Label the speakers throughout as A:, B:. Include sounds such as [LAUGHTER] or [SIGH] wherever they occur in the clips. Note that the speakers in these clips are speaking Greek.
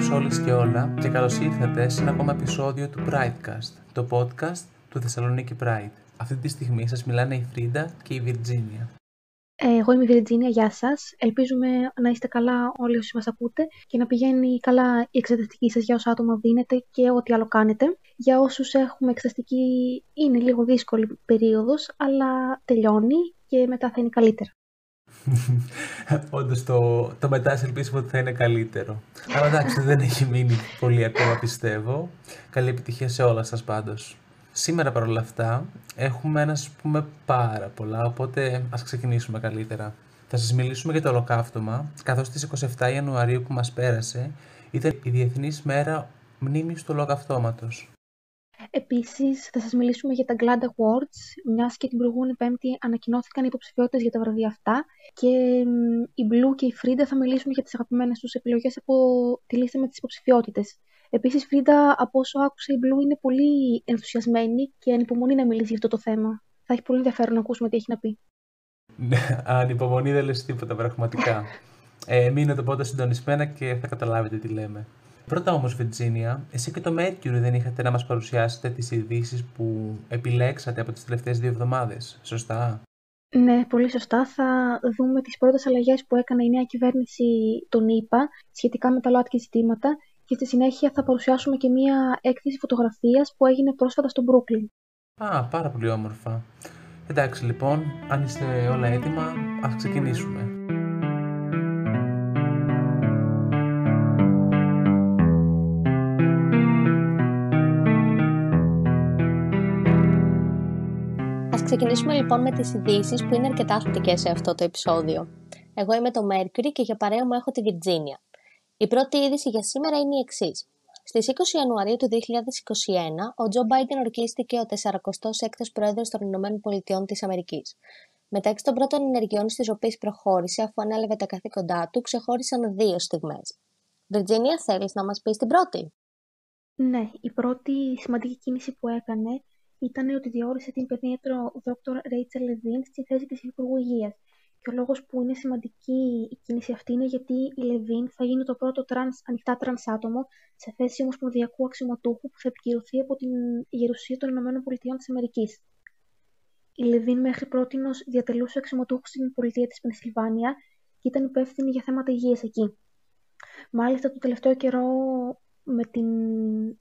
A: Γεια σε όλους, όλες και όλα και καλώς ήρθατε σε ένα ακόμα επεισόδιο του Pridecast, το podcast του Θεσσαλονίκη Pride. Αυτή τη στιγμή σας μιλάνε η Φρίντα και η Βιρτζίνια.
B: Εγώ είμαι η Βιρτζίνια, γεια σας. Ελπίζουμε να είστε καλά όλοι όσοι μας ακούτε και να πηγαίνει καλά η εξεταστική σας για όσα άτομα δίνετε και ό,τι άλλο κάνετε. Για όσους έχουμε εξεταστική είναι λίγο δύσκολη περίοδος, αλλά τελειώνει και μετά θα είναι καλύτερα. [LAUGHS]
A: Όντως το, το μετά ελπίζουμε ότι θα είναι καλύτερο. Αλλά εντάξει, δεν έχει μείνει πολύ ακόμα πιστεύω. Καλή επιτυχία σε όλα σας πάντως. Σήμερα παρόλα αυτά έχουμε να σας πούμε πάρα πολλά, οπότε ας ξεκινήσουμε καλύτερα. Θα σας μιλήσουμε για το ολοκαύτωμα, καθώς στις 27 Ιανουαρίου που μας πέρασε ήταν η Διεθνής Μέρα Μνήμης του Ολοκαυτώματος.
B: Επίσης, θα σας μιλήσουμε για τα Glad Awards, μιας και την προηγούμενη Πέμπτη ανακοινώθηκαν οι υποψηφιότητες για τα βραβεία αυτά και η Blue και η Frida θα μιλήσουν για τις αγαπημένες τους επιλογές από τη λίστα με τις υποψηφιότητες. Επίσης, Frida, από όσο άκουσα, η Blue είναι πολύ ενθουσιασμένη και ανυπομονεί να μιλήσει για αυτό το θέμα. Θα έχει πολύ ενδιαφέρον να ακούσουμε τι έχει να πει.
A: Ναι, ανυπομονή δεν λες τίποτα πραγματικά. [LAUGHS] ε, μείνετε οπότε συντονισμένα και θα καταλάβετε τι λέμε. Πρώτα όμως, Βιρτζίνια, εσύ και το Mercury δεν είχατε να μας παρουσιάσετε τις ειδήσεις που επιλέξατε από τις τελευταίες δύο εβδομάδες, σωστά;
B: Ναι, πολύ σωστά. Θα δούμε τις πρώτες αλλαγές που έκανε η νέα κυβέρνηση των ΗΠΑ σχετικά με τα ΛΟΑΤΚΙ ζητήματα και στη συνέχεια θα παρουσιάσουμε και μία έκθεση φωτογραφίας που έγινε πρόσφατα στο Brooklyn.
A: Α, πάρα πολύ όμορφα. Εντάξει λοιπόν, αν είστε όλα έτοιμα, ας ξεκινήσουμε.
C: Ξεκινήσουμε λοιπόν με τις ειδήσεις που είναι αρκετά θετικέ σε αυτό το επεισόδιο. Εγώ είμαι το Mercury και για παρέα μου έχω τη Virginia. Η πρώτη είδηση για σήμερα είναι η εξής. Στις 20 Ιανουαρίου του 2021, ο Τζο Μπάιντεν ορκίστηκε ο 46ος πρόεδρος των Ηνωμένων Πολιτειών της Αμερικής. Μεταξύ των πρώτων ενεργειών στις οποίες προχώρησε αφού ανέλαβε τα καθήκοντά του, ξεχώρισαν δύο στιγμές. Βιρτζίνια, θέλεις να μας πεις την πρώτη;
B: Ναι, η πρώτη σημαντική κίνηση που έκανε ήταν ότι διόρισε την παιδίατρο Dr. Rachel Levine στη θέση της Υπουργού Υγείας. Και ο λόγος που είναι σημαντική η κίνηση αυτή είναι γιατί η Levine θα γίνει το πρώτο τρανς, ανοιχτά τρανς άτομο σε θέση ομοσπονδιακού αξιωματούχου που θα επικυρωθεί από την Γερουσία των Ηνωμένων Πολιτειών της Αμερικής. Η Levine μέχρι πρώτη διατελούσε αξιωματούχος στην πολιτεία της Πενσιλβάνια και ήταν υπεύθυνη για θέματα υγείας εκεί. Μάλιστα, το τελευταίο καιρό με, την,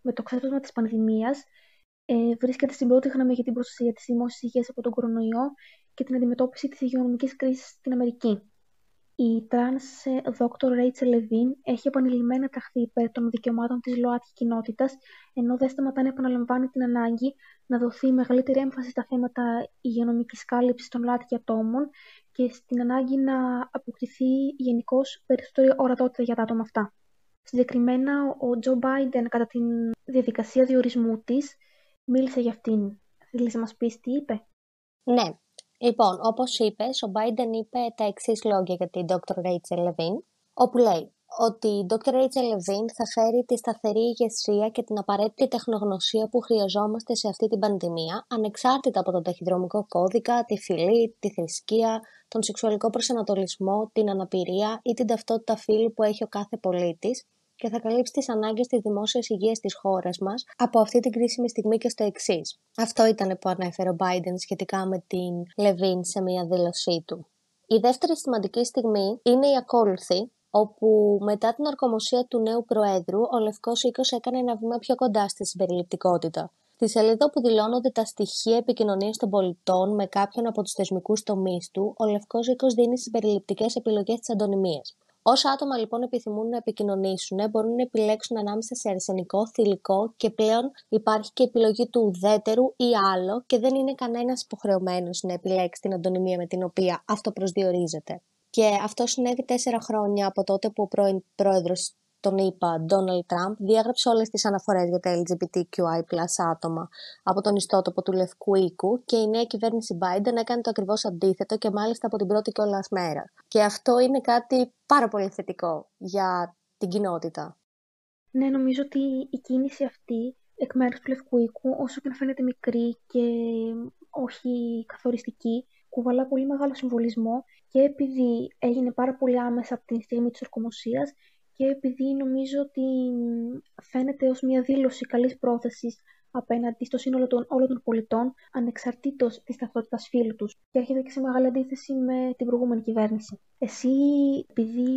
B: με το ξέσπασμα της πανδημίας ε, βρίσκεται στην πρώτη γραμμή για την προστασία της δημόσιας υγείας από τον κορονοϊό και την αντιμετώπιση της υγειονομικής κρίσης στην Αμερική. Η τρανς Dr. Rachel Levine έχει επανειλημμένα ταχθεί υπέρ των δικαιωμάτων της ΛΟΑΤΚΙ κοινότητας, ενώ δεν σταματά να επαναλαμβάνει την ανάγκη να δοθεί μεγαλύτερη έμφαση στα θέματα υγειονομικής κάλυψης των ΛΟΑΤΚΙ ατόμων και στην ανάγκη να αποκτηθεί γενικώς περισσότερη ορατότητα για τα άτομα αυτά. Συγκεκριμένα, ο Τζο Μπάιντεν κατά τη διαδικασία διορισμού της μίλησε για αυτήν. Θέλεις να μας πεις τι είπε;
C: Ναι. Λοιπόν, όπως είπες, ο Biden είπε τα εξής λόγια για την Dr. Rachel Levine, όπου λέει ότι η Dr. Rachel Levine θα φέρει τη σταθερή ηγεσία και την απαραίτητη τεχνογνωσία που χρειαζόμαστε σε αυτή την πανδημία, ανεξάρτητα από τον ταχυδρομικό κώδικα, τη φυλή, τη θρησκεία, τον σεξουαλικό προσανατολισμό, την αναπηρία ή την ταυτότητα φύλου που έχει ο κάθε πολίτης, και θα καλύψει τις ανάγκες της δημόσιας υγείας της χώρας μας από αυτή την κρίσιμη στιγμή και στο εξής. Αυτό ήταν που ανέφερε ο Biden σχετικά με την Λεβίν σε μια δήλωσή του. Η δεύτερη σημαντική στιγμή είναι η ακόλουθη, όπου μετά την ορκομοσία του νέου Προέδρου, ο Λευκός Οίκος έκανε ένα βήμα πιο κοντά στη συμπεριληπτικότητα. Στη σελίδα που δηλώνονται τα στοιχεία επικοινωνίας των πολιτών με κάποιον από τους θεσμικούς τομείς του, ο Λευκός Οίκος δίνει συμπεριληπτικές επιλογές της αντωνυμίας. Όσα άτομα λοιπόν επιθυμούν να επικοινωνήσουν, μπορούν να επιλέξουν ανάμεσα σε αρσενικό, θηλυκό και πλέον υπάρχει και επιλογή του ουδέτερου ή άλλο και δεν είναι κανένας υποχρεωμένος να επιλέξει την αντωνυμία με την οποία αυτό προσδιορίζεται. Και αυτό συνέβη τέσσερα χρόνια από τότε που ο πρώην πρόεδρος τον είπα, Donald Trump διάγραψε όλες τις αναφορές για τα LGBTQI άτομα από τον ιστότοπο του Λευκού Οίκου και η νέα κυβέρνηση Biden έκανε το ακριβώς αντίθετο και μάλιστα από την πρώτη κιόλα μέρα. Και αυτό είναι κάτι πάρα πολύ θετικό για την κοινότητα.
B: Ναι, νομίζω ότι η κίνηση αυτή εκ μέρους του Λευκού Οίκου, όσο και να φαίνεται μικρή και όχι καθοριστική, κουβαλά πολύ μεγάλο συμβολισμό και επειδή έγινε πάρα πολύ άμεσα από την στιγμή της ορκομοσίας και επειδή νομίζω ότι φαίνεται ως μια δήλωση καλής πρόθεσης απέναντι στο σύνολο των όλων των πολιτών, ανεξαρτήτως της ταυτότητας φίλου τους. Και έρχεται και σε μεγάλη αντίθεση με την προηγούμενη κυβέρνηση. Εσύ, επειδή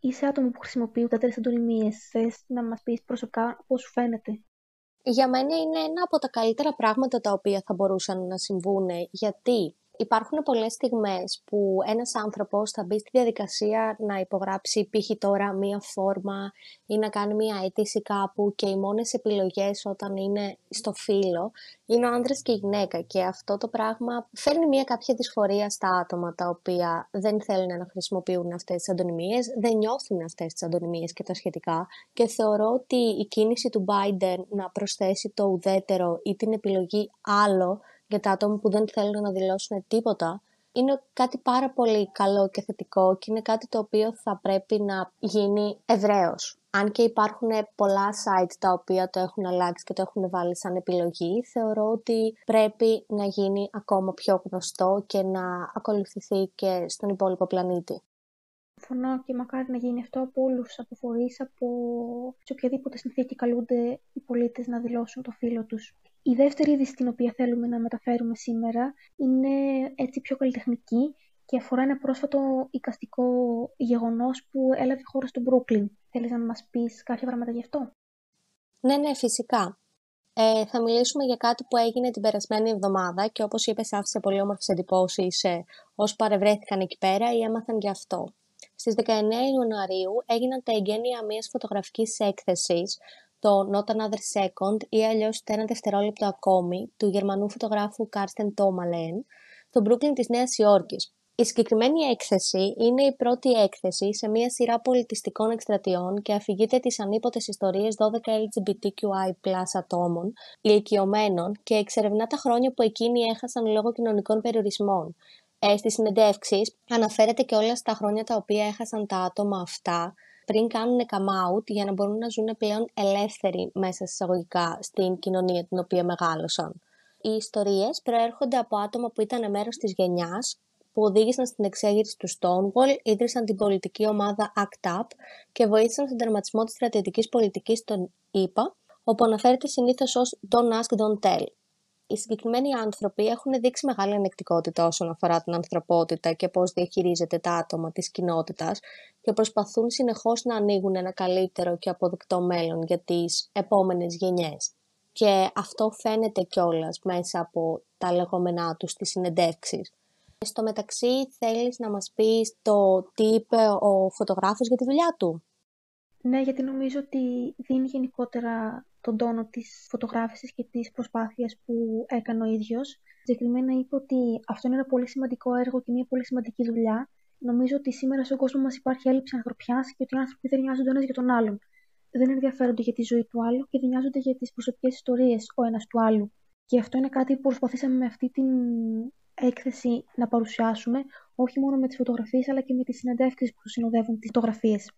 B: είσαι άτομο που χρησιμοποιεί ουδέτερες αντωνυμίες, θες να μας πεις προσωπικά πώς σου φαίνεται;
C: Για μένα είναι ένα από τα καλύτερα πράγματα τα οποία θα μπορούσαν να συμβούν, γιατί Υπάρχουν πολλές στιγμές που ένας άνθρωπος θα μπει στη διαδικασία να υπογράψει π.χ. τώρα μία φόρμα ή να κάνει μία αίτηση κάπου και οι μόνες επιλογές όταν είναι στο φύλλο είναι ο άνδρας και η γυναίκα και αυτό το πράγμα φέρνει μία κάποια δυσφορία στα άτομα τα οποία δεν θέλουν να χρησιμοποιούν αυτές τις αντωνυμίες, δεν νιώθουν αυτές τις αντωνυμίες και τα σχετικά και θεωρώ ότι η κίνηση του Biden να προσθέσει το ουδέτερο ή την επιλογή άλλο για τα άτομα που δεν θέλουν να δηλώσουν τίποτα, είναι κάτι πάρα πολύ καλό και θετικό και είναι κάτι το οποίο θα πρέπει να γίνει ευρέως. Αν και υπάρχουν πολλά site τα οποία το έχουν αλλάξει και το έχουν βάλει σαν επιλογή, θεωρώ ότι πρέπει να γίνει ακόμα πιο γνωστό και να ακολουθηθεί και στον υπόλοιπο πλανήτη.
B: Συμφωνώ και μακάρι να γίνει αυτό από όλους από φορείς, από σε οποιαδήποτε συνθήκη καλούνται οι πολίτες να δηλώσουν το φίλο τους. Η δεύτερη είδηση την οποία θέλουμε να μεταφέρουμε σήμερα είναι έτσι πιο καλλιτεχνική και αφορά ένα πρόσφατο οικαστικό γεγονός που έλαβε χώρα στο Brooklyn. Θέλεις να μας πεις κάποια πράγματα γι' αυτό;
C: Ναι, ναι, φυσικά. Ε, θα μιλήσουμε για κάτι που έγινε την περασμένη εβδομάδα και όπως είπες άφησε πολύ όμορφες εντυπώσεις ε, όσοι παρευρέθηκαν εκεί πέρα ή έμαθαν γι' αυτό. Στις 19 Ιανουαρίου έγιναν τα εγγένεια μιας φωτογραφικής έκθεσης το Not Another Second ή αλλιώς το ένα δευτερόλεπτο ακόμη του γερμανού φωτογράφου Κάρστεν Τόμαλεν στο Brooklyn της Νέας Υόρκης. Η συγκεκριμένη έκθεση είναι η πρώτη έκθεση σε μια σειρά πολιτιστικών εκστρατιών και αφηγείται τις ανίποτες ιστορίες 12 LGBTQI ατόμων, ηλικιωμένων και εξερευνά τα χρόνια που εκείνοι έχασαν λόγω κοινωνικών περιορισμών. Ε, στις συνεντεύξεις αναφέρεται και όλα στα χρόνια τα οποία έχασαν τα άτομα αυτά, πριν κάνουν come out για να μπορούν να ζουν πλέον ελεύθεροι μέσα εισαγωγικά στην κοινωνία την οποία μεγάλωσαν. Οι ιστορίες προέρχονται από άτομα που ήταν μέρος της γενιάς που οδήγησαν στην εξέγερση του Stonewall, ίδρυσαν την πολιτική ομάδα ACT UP και βοήθησαν στον τερματισμό της στρατιωτικής πολιτικής των ΗΠΑ, όπου αναφέρεται συνήθως ως Don't Ask, Don't Tell οι συγκεκριμένοι άνθρωποι έχουν δείξει μεγάλη ανεκτικότητα όσον αφορά την ανθρωπότητα και πώς διαχειρίζεται τα άτομα της κοινότητας και προσπαθούν συνεχώς να ανοίγουν ένα καλύτερο και αποδεκτό μέλλον για τις επόμενες γενιές. Και αυτό φαίνεται κιόλας μέσα από τα λεγόμενά τους στις συνεντεύξεις. Στο μεταξύ θέλεις να μας πεις το τι είπε ο φωτογράφος για τη δουλειά του;
B: Ναι, γιατί νομίζω ότι δίνει γενικότερα τον τόνο της φωτογράφησης και της προσπάθειας που έκανε ο ίδιος. Συγκεκριμένα είπε ότι αυτό είναι ένα πολύ σημαντικό έργο και μια πολύ σημαντική δουλειά. Νομίζω ότι σήμερα στον κόσμο μας υπάρχει έλλειψη ανθρωπιάς και ότι οι άνθρωποι δεν νοιάζονται ο ένας για τον άλλον. Δεν ενδιαφέρονται για τη ζωή του άλλου και δεν νοιάζονται για τις προσωπικές ιστορίες ο ένας του άλλου. Και αυτό είναι κάτι που προσπαθήσαμε με αυτή την έκθεση να παρουσιάσουμε, όχι μόνο με τις φωτογραφίες αλλά και με τις συνεντεύξεις που συνοδεύουν τις φωτογραφίες.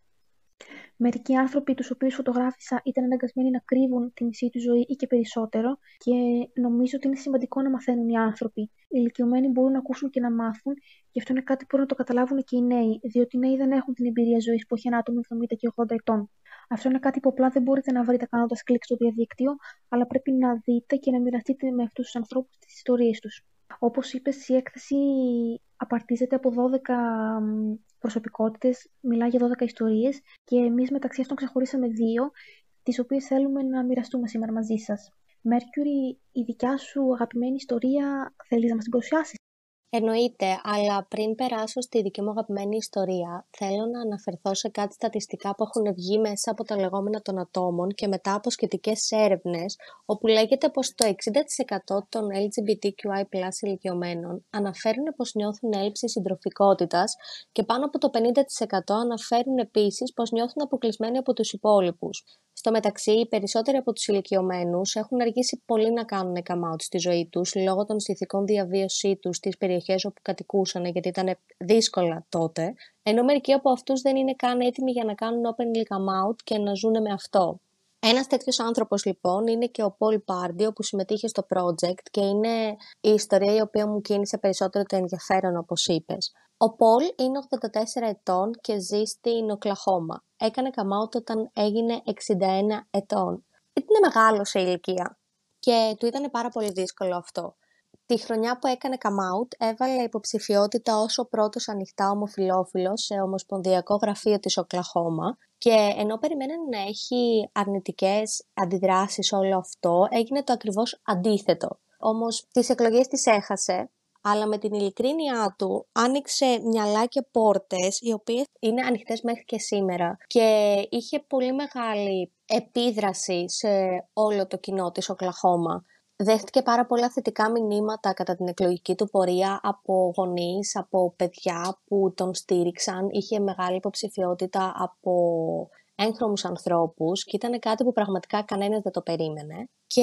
B: Μερικοί άνθρωποι τους οποίους φωτογράφησα ήταν αναγκασμένοι να κρύβουν τη μισή τους ζωή ή και περισσότερο και νομίζω ότι είναι σημαντικό να μαθαίνουν οι άνθρωποι. Οι ηλικιωμένοι μπορούν να ακούσουν και να μάθουν και αυτό είναι κάτι που μπορούν να το καταλάβουν και οι νέοι, διότι οι νέοι δεν έχουν την εμπειρία ζωής που έχει ένα άτομο 70 και 80 ετών. Αυτό είναι κάτι που απλά δεν μπορείτε να βρείτε κάνοντας κλικ στο διαδίκτυο, αλλά πρέπει να δείτε και να μοιραστείτε με αυτούς τους ανθρώπους τις ιστορίες τους. Όπως είπες, η έκθεση απαρτίζεται από 12 προσωπικότητες, μιλάει για 12 ιστορίες και εμείς μεταξύ αυτών ξεχωρίσαμε δύο, τις οποίες θέλουμε να μοιραστούμε σήμερα μαζί σας. Μέρκιουρι, η δικιά σου αγαπημένη ιστορία θέλεις να μας την παρουσιάσεις;
C: Εννοείται, αλλά πριν περάσω στη δική μου αγαπημένη ιστορία, θέλω να αναφερθώ σε κάτι στατιστικά που έχουν βγει μέσα από τα λεγόμενα των ατόμων και μετά από σχετικές έρευνες, όπου λέγεται πως το 60% των LGBTQI ηλικιωμένων αναφέρουν πως νιώθουν έλλειψη συντροφικότητας και πάνω από το 50% αναφέρουν επίσης πως νιώθουν αποκλεισμένοι από τους υπόλοιπους. Στο μεταξύ, οι περισσότεροι από τους ηλικιωμένους έχουν αργήσει πολύ να κάνουν come out στη ζωή τους λόγω των συνθηκών διαβίωσή τους στις περιοχές όπου κατοικούσαν γιατί ήταν δύσκολα τότε, ενώ μερικοί από αυτούς δεν είναι καν έτοιμοι για να κάνουν open come out και να ζουν με αυτό. Ένας τέτοιος άνθρωπος λοιπόν είναι και ο Πολ Πάρντιο που συμμετείχε στο project και είναι η ιστορία η οποία μου κίνησε περισσότερο το ενδιαφέρον όπως είπες. Ο Πολ είναι 84 ετών και ζει στην Οκλαχώμα. Έκανε καμάουτ όταν έγινε 61 ετών. Είναι μεγάλος σε ηλικία και του ήταν πάρα πολύ δύσκολο αυτό. Τη χρονιά που έκανε come out έβαλε υποψηφιότητα ως ο πρώτος ανοιχτά ομοφιλόφιλος σε ομοσπονδιακό γραφείο της Οκλαχώμα και ενώ περιμένει να έχει αρνητικές αντιδράσεις όλο αυτό, έγινε το ακριβώς αντίθετο. Όμως τις εκλογές τις έχασε, αλλά με την ειλικρίνειά του άνοιξε μυαλά και πόρτες οι οποίες είναι ανοιχτές μέχρι και σήμερα και είχε πολύ μεγάλη επίδραση σε όλο το κοινό της Οκλαχώμα δέχτηκε πάρα πολλά θετικά μηνύματα κατά την εκλογική του πορεία από γονείς, από παιδιά που τον στήριξαν. Είχε μεγάλη υποψηφιότητα από έγχρωμους ανθρώπους και ήταν κάτι που πραγματικά κανένας δεν το περίμενε. Και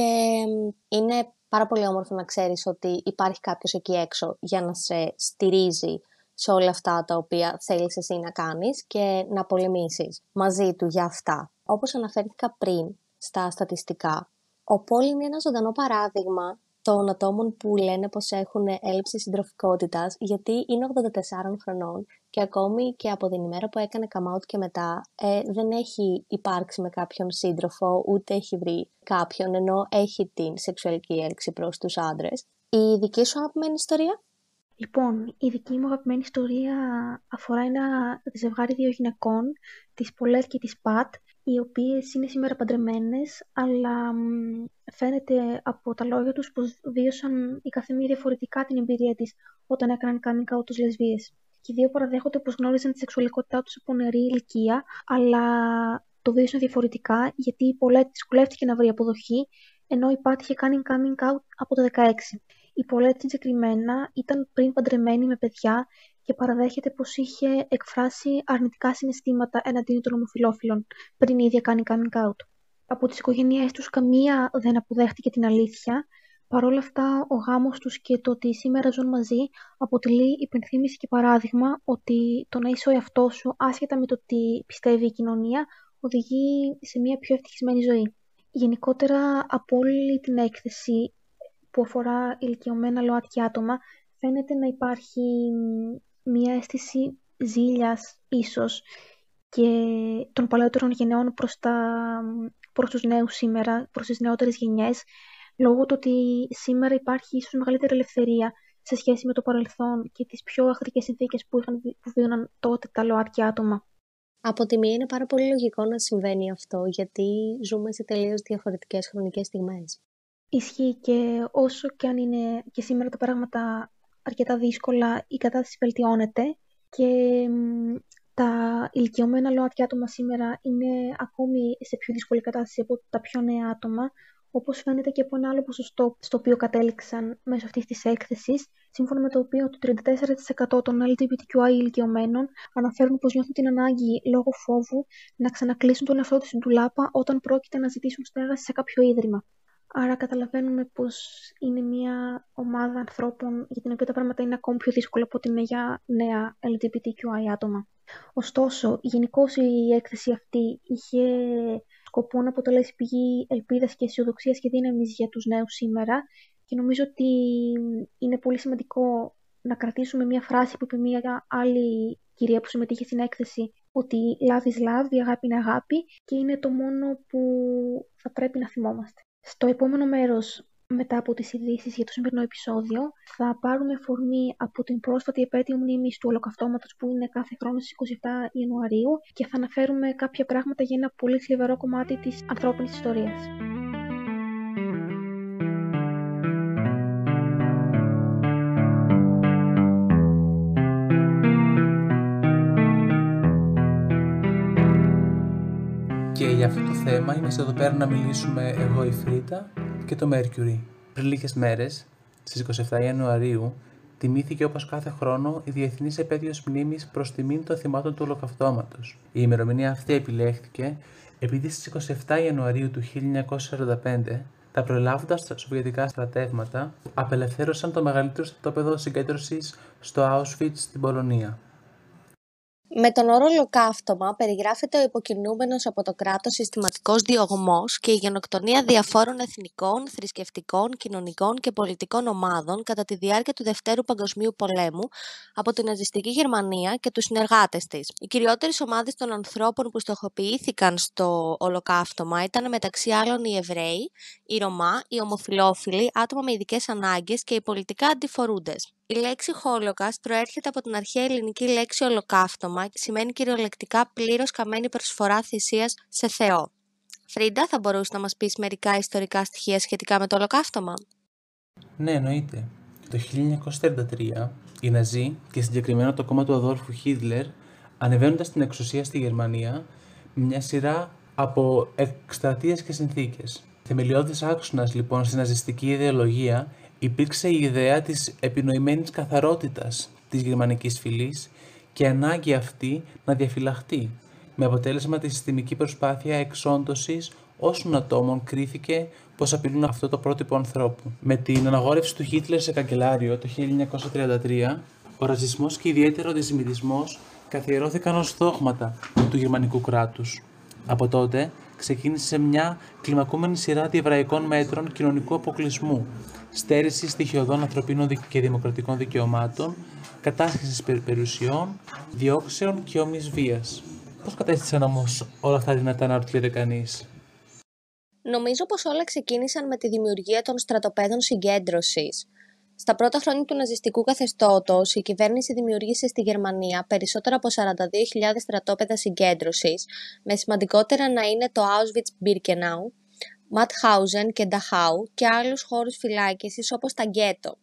C: είναι πάρα πολύ όμορφο να ξέρεις ότι υπάρχει κάποιος εκεί έξω για να σε στηρίζει σε όλα αυτά τα οποία θέλεις εσύ να κάνεις και να πολεμήσεις μαζί του για αυτά. Όπως αναφέρθηκα πριν στα στατιστικά, ο Πολ είναι ένα ζωντανό παράδειγμα των ατόμων που λένε πως έχουν έλλειψη συντροφικότητας γιατί είναι 84 χρονών και ακόμη και από την ημέρα που έκανε come out και μετά ε, δεν έχει υπάρξει με κάποιον σύντροφο ούτε έχει βρει κάποιον ενώ έχει την σεξουαλική έλξη προς τους άντρες. Η δική σου αγαπημένη ιστορία;
B: Λοιπόν, η δική μου αγαπημένη ιστορία αφορά ένα ζευγάρι δύο γυναικών, της Πολέτ και της Πατ, οι οποίες είναι σήμερα παντρεμένες, αλλά φαίνεται από τα λόγια τους πως βίωσαν η καθεμία διαφορετικά την εμπειρία της όταν έκαναν coming out τους λεσβίες. Και οι δύο παραδέχονται πως γνώριζαν τη σεξουαλικότητά τους από νεαρή ηλικία, αλλά το βίωσαν διαφορετικά γιατί η Πολέτ δυσκολεύτηκε να βρει αποδοχή, ενώ η Πατ είχε κάνει coming out από το 16. Η Πολέτ συγκεκριμένα ήταν πριν παντρεμένη με παιδιά και παραδέχεται πως είχε εκφράσει αρνητικά συναισθήματα εναντίον των ομοφυλόφιλων πριν η ίδια κάνει coming out. Από τις οικογένειές τους καμία δεν αποδέχτηκε την αλήθεια, παρόλα αυτά ο γάμος τους και το ότι σήμερα ζουν μαζί αποτελεί υπενθύμηση και παράδειγμα ότι το να είσαι ο εαυτός σου άσχετα με το τι πιστεύει η κοινωνία οδηγεί σε μια πιο ευτυχισμένη ζωή. Γενικότερα από όλη την έκθεση που αφορά ηλικιωμένα ΛΟΑΤΚΙ άτομα φαίνεται να υπάρχει μια αίσθηση ζήλιας ίσως και των παλαιότερων γενναιών προς, τα, προς τους νέους σήμερα, προς τις νεότερες γενιές, λόγω του ότι σήμερα υπάρχει ίσως μεγαλύτερη ελευθερία σε σχέση με το παρελθόν και τις πιο αχθρικές συνθήκες που, είχαν, που βίωναν τότε τα ΛΟΑΤΚΙ άτομα.
C: Από τη μία είναι πάρα πολύ λογικό να συμβαίνει αυτό, γιατί ζούμε σε τελείως διαφορετικές χρονικές στιγμές.
B: Ισχύει και όσο και αν είναι και σήμερα τα πράγματα αρκετά δύσκολα, η κατάσταση βελτιώνεται και τα ηλικιωμένα ΛΟΑΤΚΙ άτομα σήμερα είναι ακόμη σε πιο δύσκολη κατάσταση από τα πιο νέα άτομα, όπως φαίνεται και από ένα άλλο ποσοστό στο οποίο κατέληξαν μέσω αυτής της έκθεσης, σύμφωνα με το οποίο το 34% των LGBTQI ηλικιωμένων αναφέρουν πως νιώθουν την ανάγκη λόγω φόβου να ξανακλείσουν τον εαυτό τους στην τουλάπα όταν πρόκειται να ζητήσουν στέγαση σε κάποιο ίδρυμα. Άρα καταλαβαίνουμε πως είναι μια ομάδα ανθρώπων για την οποία τα πράγματα είναι ακόμη πιο δύσκολα από ότι είναι για νέα LGBTQI άτομα. Ωστόσο, γενικώς η έκθεση αυτή είχε σκοπό να αποτελέσει πηγή ελπίδας και αισιοδοξίας και δύναμης για τους νέους σήμερα και νομίζω ότι είναι πολύ σημαντικό να κρατήσουμε μια φράση που είπε μια άλλη κυρία που συμμετείχε στην έκθεση ότι love is love, η αγάπη είναι αγάπη και είναι το μόνο που θα πρέπει να θυμόμαστε. Στο επόμενο μέρος, μετά από τις ειδήσεις για το σημερινό επεισόδιο, θα πάρουμε φορμή από την πρόσφατη επέτειο μνήμης του ολοκαυτώματος που είναι κάθε χρόνο στις 27 Ιανουαρίου και θα αναφέρουμε κάποια πράγματα για ένα πολύ θλιβερό κομμάτι της ανθρώπινης ιστορίας.
A: Και για αυτό το θέμα είμαστε εδώ πέρα να μιλήσουμε εγώ η Φρίτα και το Mercury. Πριν λίγες μέρες, στις 27 Ιανουαρίου, τιμήθηκε όπως κάθε χρόνο η Διεθνής Επέτειος Μνήμης προς τιμήν των θυμάτων του Ολοκαυτώματος. Η ημερομηνία αυτή επιλέχθηκε επειδή στις 27 Ιανουαρίου του 1945 τα προλάβοντα σοβιετικά στρατεύματα απελευθέρωσαν το μεγαλύτερο στρατόπεδο συγκέντρωσης στο Auschwitz στην Πολωνία.
C: Με τον όρο ολοκαύτωμα περιγράφεται ο υποκινούμενος από το κράτος συστηματικός διωγμός και η γενοκτονία διαφόρων εθνικών, θρησκευτικών, κοινωνικών και πολιτικών ομάδων κατά τη διάρκεια του Δευτέρου Παγκοσμίου Πολέμου από την ναζιστική Γερμανία και τους συνεργάτες της. Οι κυριότερες ομάδες των ανθρώπων που στοχοποιήθηκαν στο ολοκαύτωμα ήταν μεταξύ άλλων οι Εβραίοι, οι Ρωμά, οι ομοφιλόφιλοι, άτομα με ειδικές ανάγκες και οι πολιτικά αντιφορούντες. Η λέξη Holocaust προέρχεται από την αρχαία ελληνική λέξη ολοκαύτωμα και σημαίνει κυριολεκτικά πλήρως καμένη προσφορά θυσίας σε Θεό. Φρίντα, θα μπορούσες να μας πεις μερικά ιστορικά στοιχεία σχετικά με το ολοκαύτωμα;
A: Ναι, εννοείται. Το 1933 οι Ναζί και συγκεκριμένα το κόμμα του Αδόλφου Χίτλερ ανεβαίνοντας στην εξουσία στη Γερμανία με μια σειρά από εκστρατείες και συνθήκες. Θεμελιώδης άξονας λοιπόν στη ναζιστική ιδεολογία υπήρξε η ιδέα της επινοημένης καθαρότητας της γερμανικής φυλής και ανάγκη αυτή να διαφυλαχτεί, με αποτέλεσμα τη συστημική προσπάθεια εξόντωσης όσων ατόμων κρίθηκε πως απειλούν αυτό το πρότυπο ανθρώπου. Με την αναγόρευση του Χίτλερ σε καγκελάριο το 1933, ο ρατσισμός και ιδιαίτερα ο αντισημιτισμός καθιερώθηκαν ως δόγματα του γερμανικού κράτους. Από τότε ξεκίνησε μια κλιμακούμενη σειρά αντιεβραϊκών μέτρων κοινωνικού αποκλεισμού, στέρηση στοιχειωδών ανθρωπίνων και δημοκρατικών δικαιωμάτων, κατάσχεσης περιουσιών, διώξεων και όμοιη βίας. Πώς κατέστησαν όμως όλα αυτά δυνατά να ρωτιέται κανείς;
C: Νομίζω πως όλα ξεκίνησαν με τη δημιουργία των στρατοπέδων συγκέντρωσης. Στα πρώτα χρόνια του ναζιστικού καθεστώτος, η κυβέρνηση δημιούργησε στη Γερμανία περισσότερα από 42.000 στρατόπεδα συγκέντρωσης, με σημαντικότερα να είναι το Auschwitz-Birkenau, Ματχάουζεν και Νταχάου και άλλους χώρους φυλάκισης όπως τα γκέτο.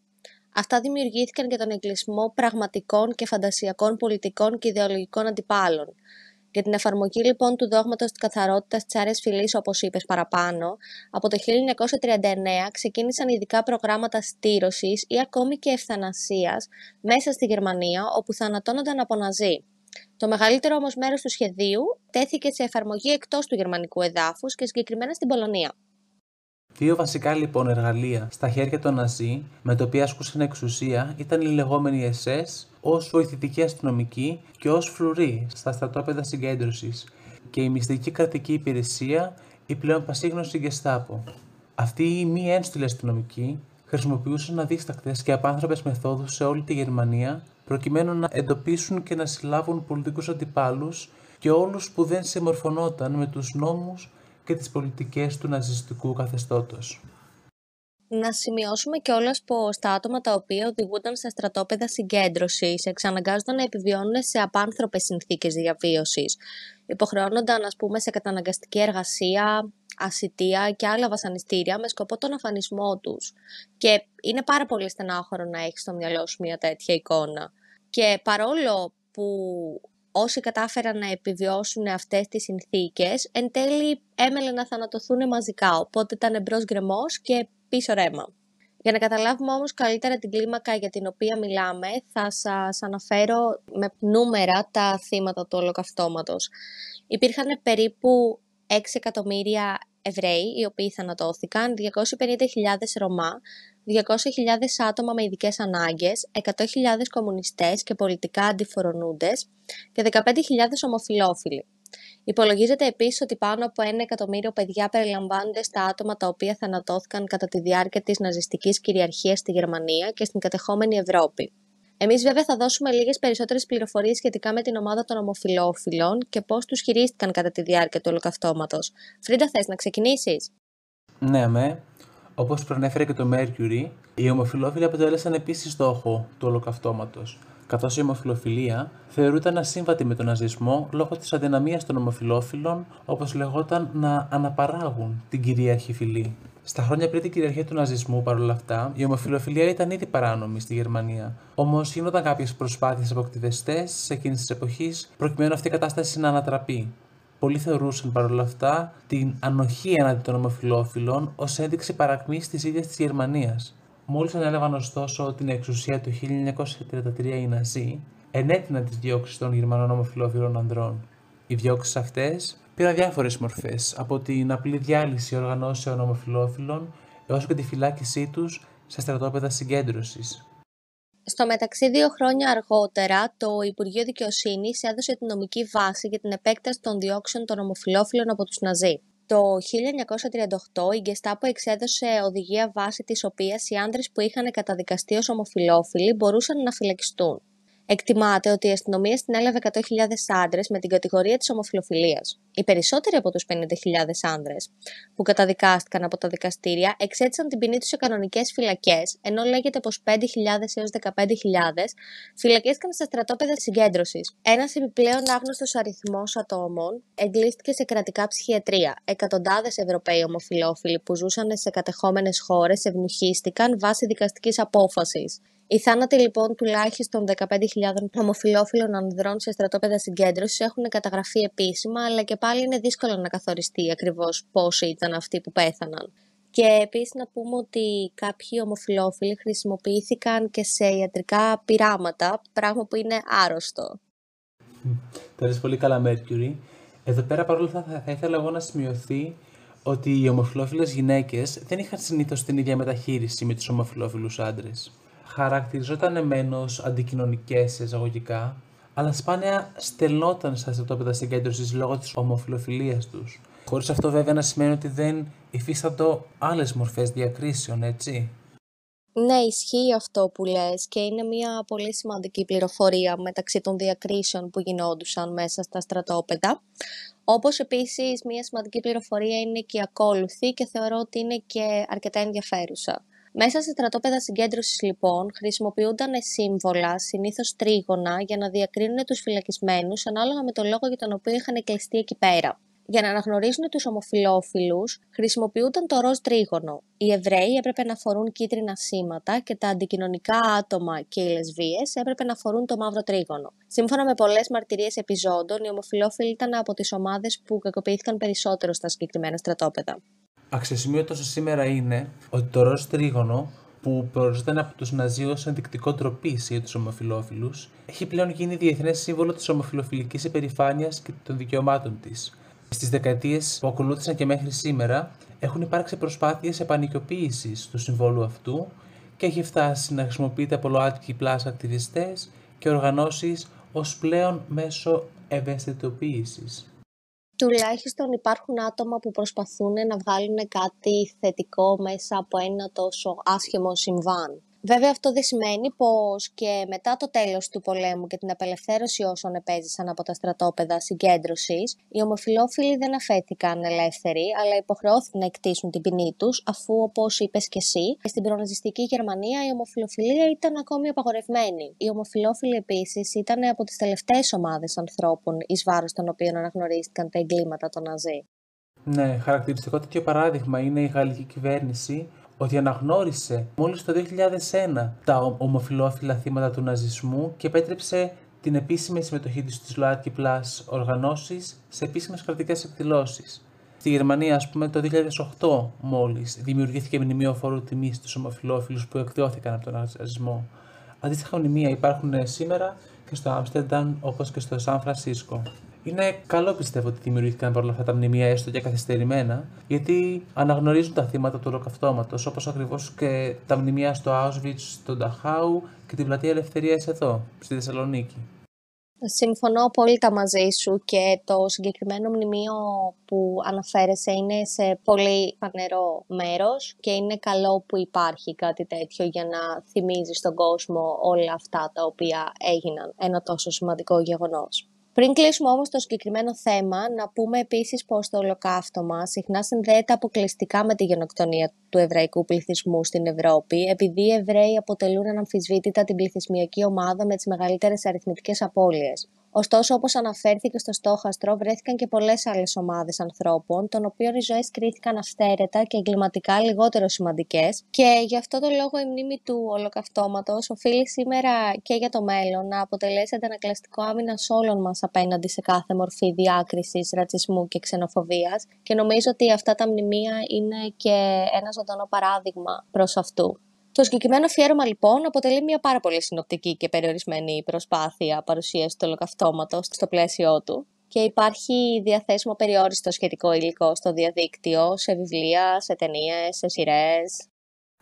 C: Αυτά δημιουργήθηκαν για τον εγκλισμό πραγματικών και φαντασιακών πολιτικών και ιδεολογικών αντιπάλων. Για την εφαρμογή λοιπόν του δόγματος της καθαρότητας της άρια φυλής, όπως είπες παραπάνω, από το 1939 ξεκίνησαν ειδικά προγράμματα στήρωσης ή ακόμη και ευθανασίας μέσα στη Γερμανία, όπου θανατώνονταν από ναζί. Το μεγαλύτερο όμως μέρος του σχεδίου τέθηκε σε εφαρμογή εκτός του γερμανικού εδάφους και συγκεκριμένα στην Πολωνία.
A: Δύο βασικά λοιπόν εργαλεία στα χέρια των Ναζί με τα οποία ασκούσαν εξουσία ήταν οι λεγόμενοι SS ως βοηθητική αστυνομική και ως φρουροί στα στρατόπεδα συγκέντρωσης και η μυστική κρατική υπηρεσία η πλέον πασίγνωση Γεστάπο. Αυτοί οι μη ένστιλοι αστυνομικοί χρησιμοποιούσαν αδίστακτες και απάνθρωπες μεθόδους σε όλη τη Γερμανία προκειμένου να εντοπίσουν και να συλλάβουν πολιτικούς αντιπάλους και όλους που δεν συμμορφωνόταν με τους νόμους και τις πολιτικές του ναζιστικού καθεστώτος.
C: Να σημειώσουμε κιόλας πως τα άτομα τα οποία οδηγούνταν στα στρατόπεδα συγκέντρωσης εξαναγκάζονταν να επιβιώνουν σε απάνθρωπες συνθήκες διαβίωσης. Υποχρεώνονταν, ας πούμε, σε καταναγκαστική εργασία, ασυτεία και άλλα βασανιστήρια με σκοπό τον αφανισμό τους. Και είναι πάρα πολύ στενάχωρο να έχεις στο μυαλό σου μια τέτοια εικόνα. Και παρόλο που όσοι κατάφεραν να επιβιώσουν αυτές τις συνθήκες, εν τέλει έμελε να θανατωθούν μαζικά, οπότε ήταν εμπρός γκρεμός και πίσω ρέμα. Για να καταλάβουμε όμως καλύτερα την κλίμακα για την οποία μιλάμε, θα σας αναφέρω με νούμερα τα θύματα του ολοκαυτώματος. Υπήρχαν περίπου 6 εκατομμύρια Εβραίοι, οι οποίοι θανατώθηκαν, 250.000 Ρωμά, 200.000 άτομα με ειδικές ανάγκες, 100.000 κομμουνιστές και πολιτικά αντιφορονούντες και 15.000 ομοφιλόφιλοι. Υπολογίζεται επίσης ότι πάνω από ένα εκατομμύριο παιδιά περιλαμβάνονται στα άτομα τα οποία θανατώθηκαν κατά τη διάρκεια της ναζιστικής κυριαρχίας στη Γερμανία και στην κατεχόμενη Ευρώπη. Εμείς, βέβαια, θα δώσουμε λίγες περισσότερες πληροφορίες σχετικά με την ομάδα των ομοφυλόφιλων και πώς τους χειρίστηκαν κατά τη διάρκεια του ολοκαυτώματος. Φρίντα, θες να ξεκινήσεις;
A: Ναι, με. Όπως προανέφερε και το Mercury, οι ομοφυλόφιλοι αποτέλεσαν επίσης στόχο του ολοκαυτώματος, καθώς η ομοφυλοφιλία θεωρούταν ασύμβατη με τον ναζισμό λόγω της αδυναμίας των ομοφυλόφιλων, όπως λεγόταν, να αναπαράγουν την κυρίαρχη φυλή. Στα χρόνια πριν την κυριαρχία του ναζισμού, παρόλα αυτά, η ομοφιλοφιλία ήταν ήδη παράνομη στη Γερμανία. Όμως γίνονταν κάποιες προσπάθειες από ακτιβιστές σε εκείνης της εποχής προκειμένου αυτή η κατάσταση να ανατραπεί. Πολλοί θεωρούσαν παρόλα αυτά την ανοχή έναντι των ομοφυλόφιλων ως ένδειξη παρακμή τη ίδια της Γερμανίας. Μόλις ανέλαβαν ωστόσο την εξουσία του 1933 οι Ναζί, ενέτειναν τις διώξεις των Γερμανών ομοφυλόφιλων ανδρών. Οι διώξεις αυτές πήραν διάφορες μορφές, από την απλή διάλυση οργανώσεων ομοφυλόφιλων έως και τη φυλάκισή τους σε στρατόπεδα συγκέντρωσης.
C: Στο μεταξύ, δύο χρόνια αργότερα, το Υπουργείο Δικαιοσύνης έδωσε την νομική βάση για την επέκταση των διώξεων των ομοφυλόφιλων από τους Ναζί. Το 1938 η Γκεστάπο εξέδωσε οδηγία βάση της οποίας οι άνδρες που είχαν καταδικαστεί ως ομοφυλόφιλοι μπορούσαν να φυλακιστούν. Εκτιμάται ότι η αστυνομία συνέλαβε 100.000 άντρες με την κατηγορία της ομοφιλοφιλίας. Οι περισσότεροι από τους 50.000 άντρες που καταδικάστηκαν από τα δικαστήρια εξέτησαν την ποινή τους σε κανονικές φυλακές, ενώ λέγεται πως 5.000 έως 15.000 φυλακίστηκαν στα στρατόπεδα συγκέντρωσης. Ένας επιπλέον άγνωστος αριθμός ατόμων εγκλήστηκε σε κρατικά ψυχιατρία. Εκατοντάδες Ευρωπαίοι ομοφιλόφιλοι που ζούσαν σε κατεχόμενες χώρες ευνουχίστηκαν βάσει δικαστικής απόφασης. Οι θάνατοι λοιπόν τουλάχιστον 15.000 ομοφυλόφιλων ανδρών σε στρατόπεδα συγκέντρωσης έχουν καταγραφεί επίσημα, αλλά και πάλι είναι δύσκολο να καθοριστεί ακριβώς πόσοι ήταν αυτοί που πέθαναν. Και επίσης να πούμε ότι κάποιοι ομοφυλόφιλοι χρησιμοποιήθηκαν και σε ιατρικά πειράματα, πράγμα που είναι άρρωστο.
A: Τα πολύ καλά, Mercury. Εδώ πέρα παρόλο αυτά θα, θα ήθελα εγώ να σημειωθεί ότι οι ομοφυλόφιλες γυναίκες δεν είχαν συνήθως την ίδια μεταχείριση με τους ομοφυλόφιλους άντρες χαρακτηριζόταν εμένω αντικοινωνικές εισαγωγικά, αλλά σπάνια στελνόταν στα στρατόπεδα συγκέντρωσης λόγω της ομοφιλοφιλίας τους. Χωρίς αυτό βέβαια να σημαίνει ότι δεν υφίσταντο άλλες μορφές διακρίσεων, έτσι.
C: Ναι, ισχύει αυτό που λες και είναι μια πολύ σημαντική πληροφορία μεταξύ των διακρίσεων που γινόντουσαν μέσα στα στρατόπεδα. Όπως επίσης μια σημαντική πληροφορία είναι και η ακόλουθη και θεωρώ ότι είναι και αρκετά ενδιαφέρουσα. Μέσα σε στρατόπεδα συγκέντρωσης, λοιπόν, χρησιμοποιούνταν σύμβολα, συνήθως τρίγωνα, για να διακρίνουν τους φυλακισμένους ανάλογα με τον λόγο για τον οποίο είχαν κλειστεί εκεί πέρα. Για να αναγνωρίζουν τους ομοφυλόφιλους, χρησιμοποιούνταν το ροζ τρίγωνο. Οι Εβραίοι έπρεπε να φορούν κίτρινα σήματα και τα αντικοινωνικά άτομα και οι λεσβείε έπρεπε να φορούν το μαύρο τρίγωνο. Σύμφωνα με πολλές μαρτυρίες επιζώντων, οι ομοφυλόφιλοι ήταν από τις ομάδες που κακοποιήθηκαν περισσότερο στα συγκεκριμένα στρατόπεδα.
A: Αξιοσημείωτο σήμερα είναι ότι το ροζ τρίγωνο που προοριζόταν από τους Ναζί ως ενδεικτικό τροπή για τους ομοφυλόφιλου, έχει πλέον γίνει διεθνές σύμβολο της ομοφυλοφιλική υπερηφάνειας και των δικαιωμάτων της. Στις δεκαετίες που ακολούθησαν και μέχρι σήμερα, έχουν υπάρξει προσπάθειες επανοικιοποίηση του συμβόλου αυτού και έχει φτάσει να χρησιμοποιείται από ΛΟΑΤΚΙ πλάς ακτιβιστές και οργανώσεις ως πλέον μέσο ευαισθητοποίησης
C: τουλάχιστον υπάρχουν άτομα που προσπαθούν να βγάλουν κάτι θετικό μέσα από ένα τόσο άσχημο συμβάν. Βέβαια αυτό δεν σημαίνει πως και μετά το τέλος του πολέμου και την απελευθέρωση όσων επέζησαν από τα στρατόπεδα συγκέντρωσης, οι ομοφιλόφιλοι δεν αφέθηκαν ελεύθεροι, αλλά υποχρεώθηκαν να εκτίσουν την ποινή τους, αφού όπως είπες και εσύ, στην προναζιστική Γερμανία η ομοφιλοφιλία ήταν ακόμη απαγορευμένη. Οι ομοφιλόφιλοι επίσης ήταν από τις τελευταίες ομάδες ανθρώπων εις βάρος των οποίων αναγνωρίστηκαν τα εγκλήματα των Ναζί.
A: Ναι, χαρακτηριστικό τέτοιο παράδειγμα είναι η γαλλική κυβέρνηση ότι αναγνώρισε μόλις το 2001 τα ομοφιλόφιλα θύματα του ναζισμού και επέτρεψε την επίσημη συμμετοχή της στις ΛΟΑΤΚΙ Plus οργανώσεις σε επίσημες κρατικές εκδηλώσεις. Στη Γερμανία, ας πούμε, το 2008 μόλις δημιουργήθηκε μνημείο φόρου τιμής στους ομοφιλόφιλους που εκδιώθηκαν από τον ναζισμό. Αντίστοιχα μνημεία υπάρχουν σήμερα και στο Άμστερνταμ όπως και στο Σαν Φρανσίσκο. Είναι καλό πιστεύω ότι δημιουργήθηκαν όλα αυτά τα μνημεία έστω και καθυστερημένα, γιατί αναγνωρίζουν τα θύματα του ολοκαυτώματο, όπως ακριβώς και τα μνημεία στο Auschwitz, στο Νταχάου και την πλατεία Ελευθερίας εδώ, στη Θεσσαλονίκη.
C: Συμφωνώ απόλυτα μαζί σου και το συγκεκριμένο μνημείο που αναφέρεσαι είναι σε πολύ φανερό μέρος και είναι καλό που υπάρχει κάτι τέτοιο για να θυμίζεις στον κόσμο όλα αυτά τα οποία έγιναν ένα τόσο σημαντικό γεγονός. Πριν κλείσουμε όμως το συγκεκριμένο θέμα, να πούμε επίσης πως το ολοκαύτωμα συχνά συνδέεται αποκλειστικά με τη γενοκτονία του εβραϊκού πληθυσμού στην Ευρώπη, επειδή οι Εβραίοι αποτελούν αναμφισβήτητα την πληθυσμιακή ομάδα με τις μεγαλύτερες αριθμητικές απώλειες. Ωστόσο, όπως αναφέρθηκε στο στόχαστρο, βρέθηκαν και πολλές άλλες ομάδες ανθρώπων, των οποίων οι ζωές κρίθηκαν αυθαίρετα και εγκληματικά λιγότερο σημαντικές, και γι' αυτό το λόγο η μνήμη του ολοκαυτώματος οφείλει σήμερα και για το μέλλον να αποτελέσει αντανακλαστικό άμυνα όλων μας απέναντι σε κάθε μορφή διάκρισης, ρατσισμού και ξενοφοβίας, και νομίζω ότι αυτά τα μνημεία είναι και ένα ζωντανό παράδειγμα προς αυτού. Το συγκεκριμένο αφιέρωμα λοιπόν αποτελεί μια πάρα πολύ συνοπτική και περιορισμένη προσπάθεια παρουσίασης του ολοκαυτώματος στο πλαίσιο του και υπάρχει διαθέσιμο περιόριστο σχετικό υλικό στο διαδίκτυο, σε βιβλία, σε ταινίες, σε σειρές.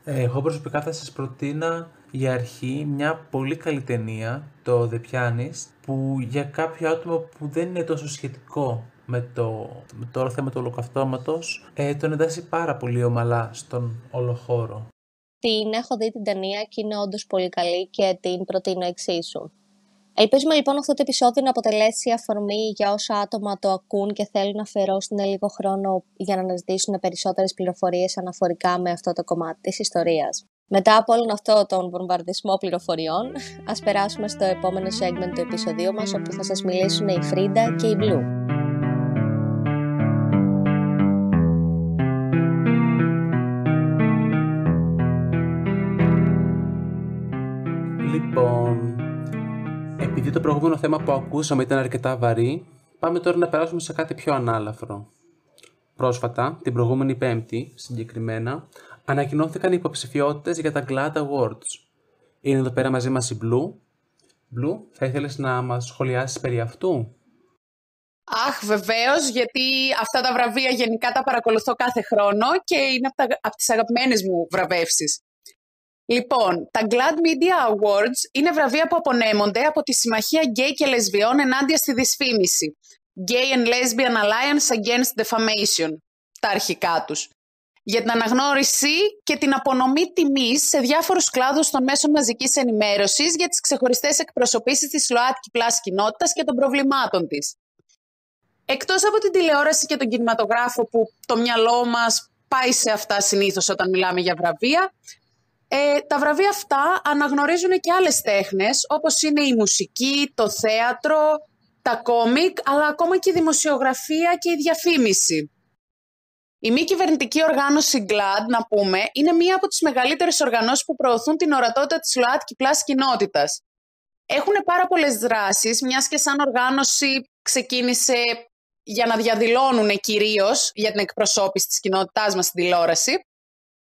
A: Ε, εγώ προσωπικά θα σας προτείνα για αρχή μια πολύ καλή ταινία, το The Pianist, που για κάποιο άτομο που δεν είναι τόσο σχετικό με το, με το θέμα του ολοκαυτώματος, ε, τον εντάσσει πάρα πολύ ομαλά στον όλο χώρο.
C: Την έχω δει την ταινία και είναι όντως πολύ καλή και την προτείνω εξίσου. Ελπίζουμε λοιπόν αυτό το επεισόδιο να αποτελέσει αφορμή για όσα άτομα το ακούν και θέλουν να αφιερώσουν λίγο χρόνο για να αναζητήσουν περισσότερες πληροφορίες αναφορικά με αυτό το κομμάτι της ιστορίας. Μετά από όλον αυτό τον βομβαρδισμό πληροφοριών, ας περάσουμε στο επόμενο segment του επεισοδίου μας όπου θα σας μιλήσουν η Φρίντα και η Blue.
A: Λοιπόν, επειδή το προηγούμενο θέμα που ακούσαμε ήταν αρκετά βαρύ, πάμε τώρα να περάσουμε σε κάτι πιο ανάλαφρο. Πρόσφατα, την προηγούμενη Πέμπτη συγκεκριμένα, ανακοινώθηκαν οι υποψηφιότητες για τα GLAD Awards. Είναι εδώ πέρα μαζί μας η Blue. Blue, θα ήθελες να μας σχολιάσεις περί αυτού;
D: Αχ, βεβαίως, γιατί αυτά τα βραβεία γενικά τα παρακολουθώ κάθε χρόνο και είναι από, τα, από τις αγαπημένες μου βραβεύσεις. Λοιπόν, τα GLAD Media Awards είναι βραβεία που απονέμονται από τη Συμμαχία Γκέι και Λεσβιών ενάντια στη δυσφήμιση. Gay and Lesbian Alliance Against Defamation, τα αρχικά τους. Για την αναγνώριση και την απονομή τιμής σε διάφορους κλάδους των μέσων μαζικής ενημέρωσης για τις ξεχωριστές εκπροσωπήσεις της ΛΟΑΤΚΙ Plus κοινότητας και των προβλημάτων της. Εκτός από την τηλεόραση και τον κινηματογράφο που το μυαλό μας πάει σε αυτά συνήθως όταν μιλάμε για βραβεία, ε, τα βραβεία αυτά αναγνωρίζουν και άλλες τέχνες, όπως είναι η μουσική, το θέατρο, τα κόμικ, αλλά ακόμα και η δημοσιογραφία και η διαφήμιση. Η μη κυβερνητική οργάνωση GLAD, να πούμε, είναι μία από τις μεγαλύτερες οργανώσεις που προωθούν την ορατότητα της ΛΟΑΤΚΙ Plus κοινότητας. Έχουν πάρα πολλές δράσεις, μιας και σαν οργάνωση ξεκίνησε για να διαδηλώνουν κυρίως για την εκπροσώπηση της κοινότητάς μας στην τηλεόραση.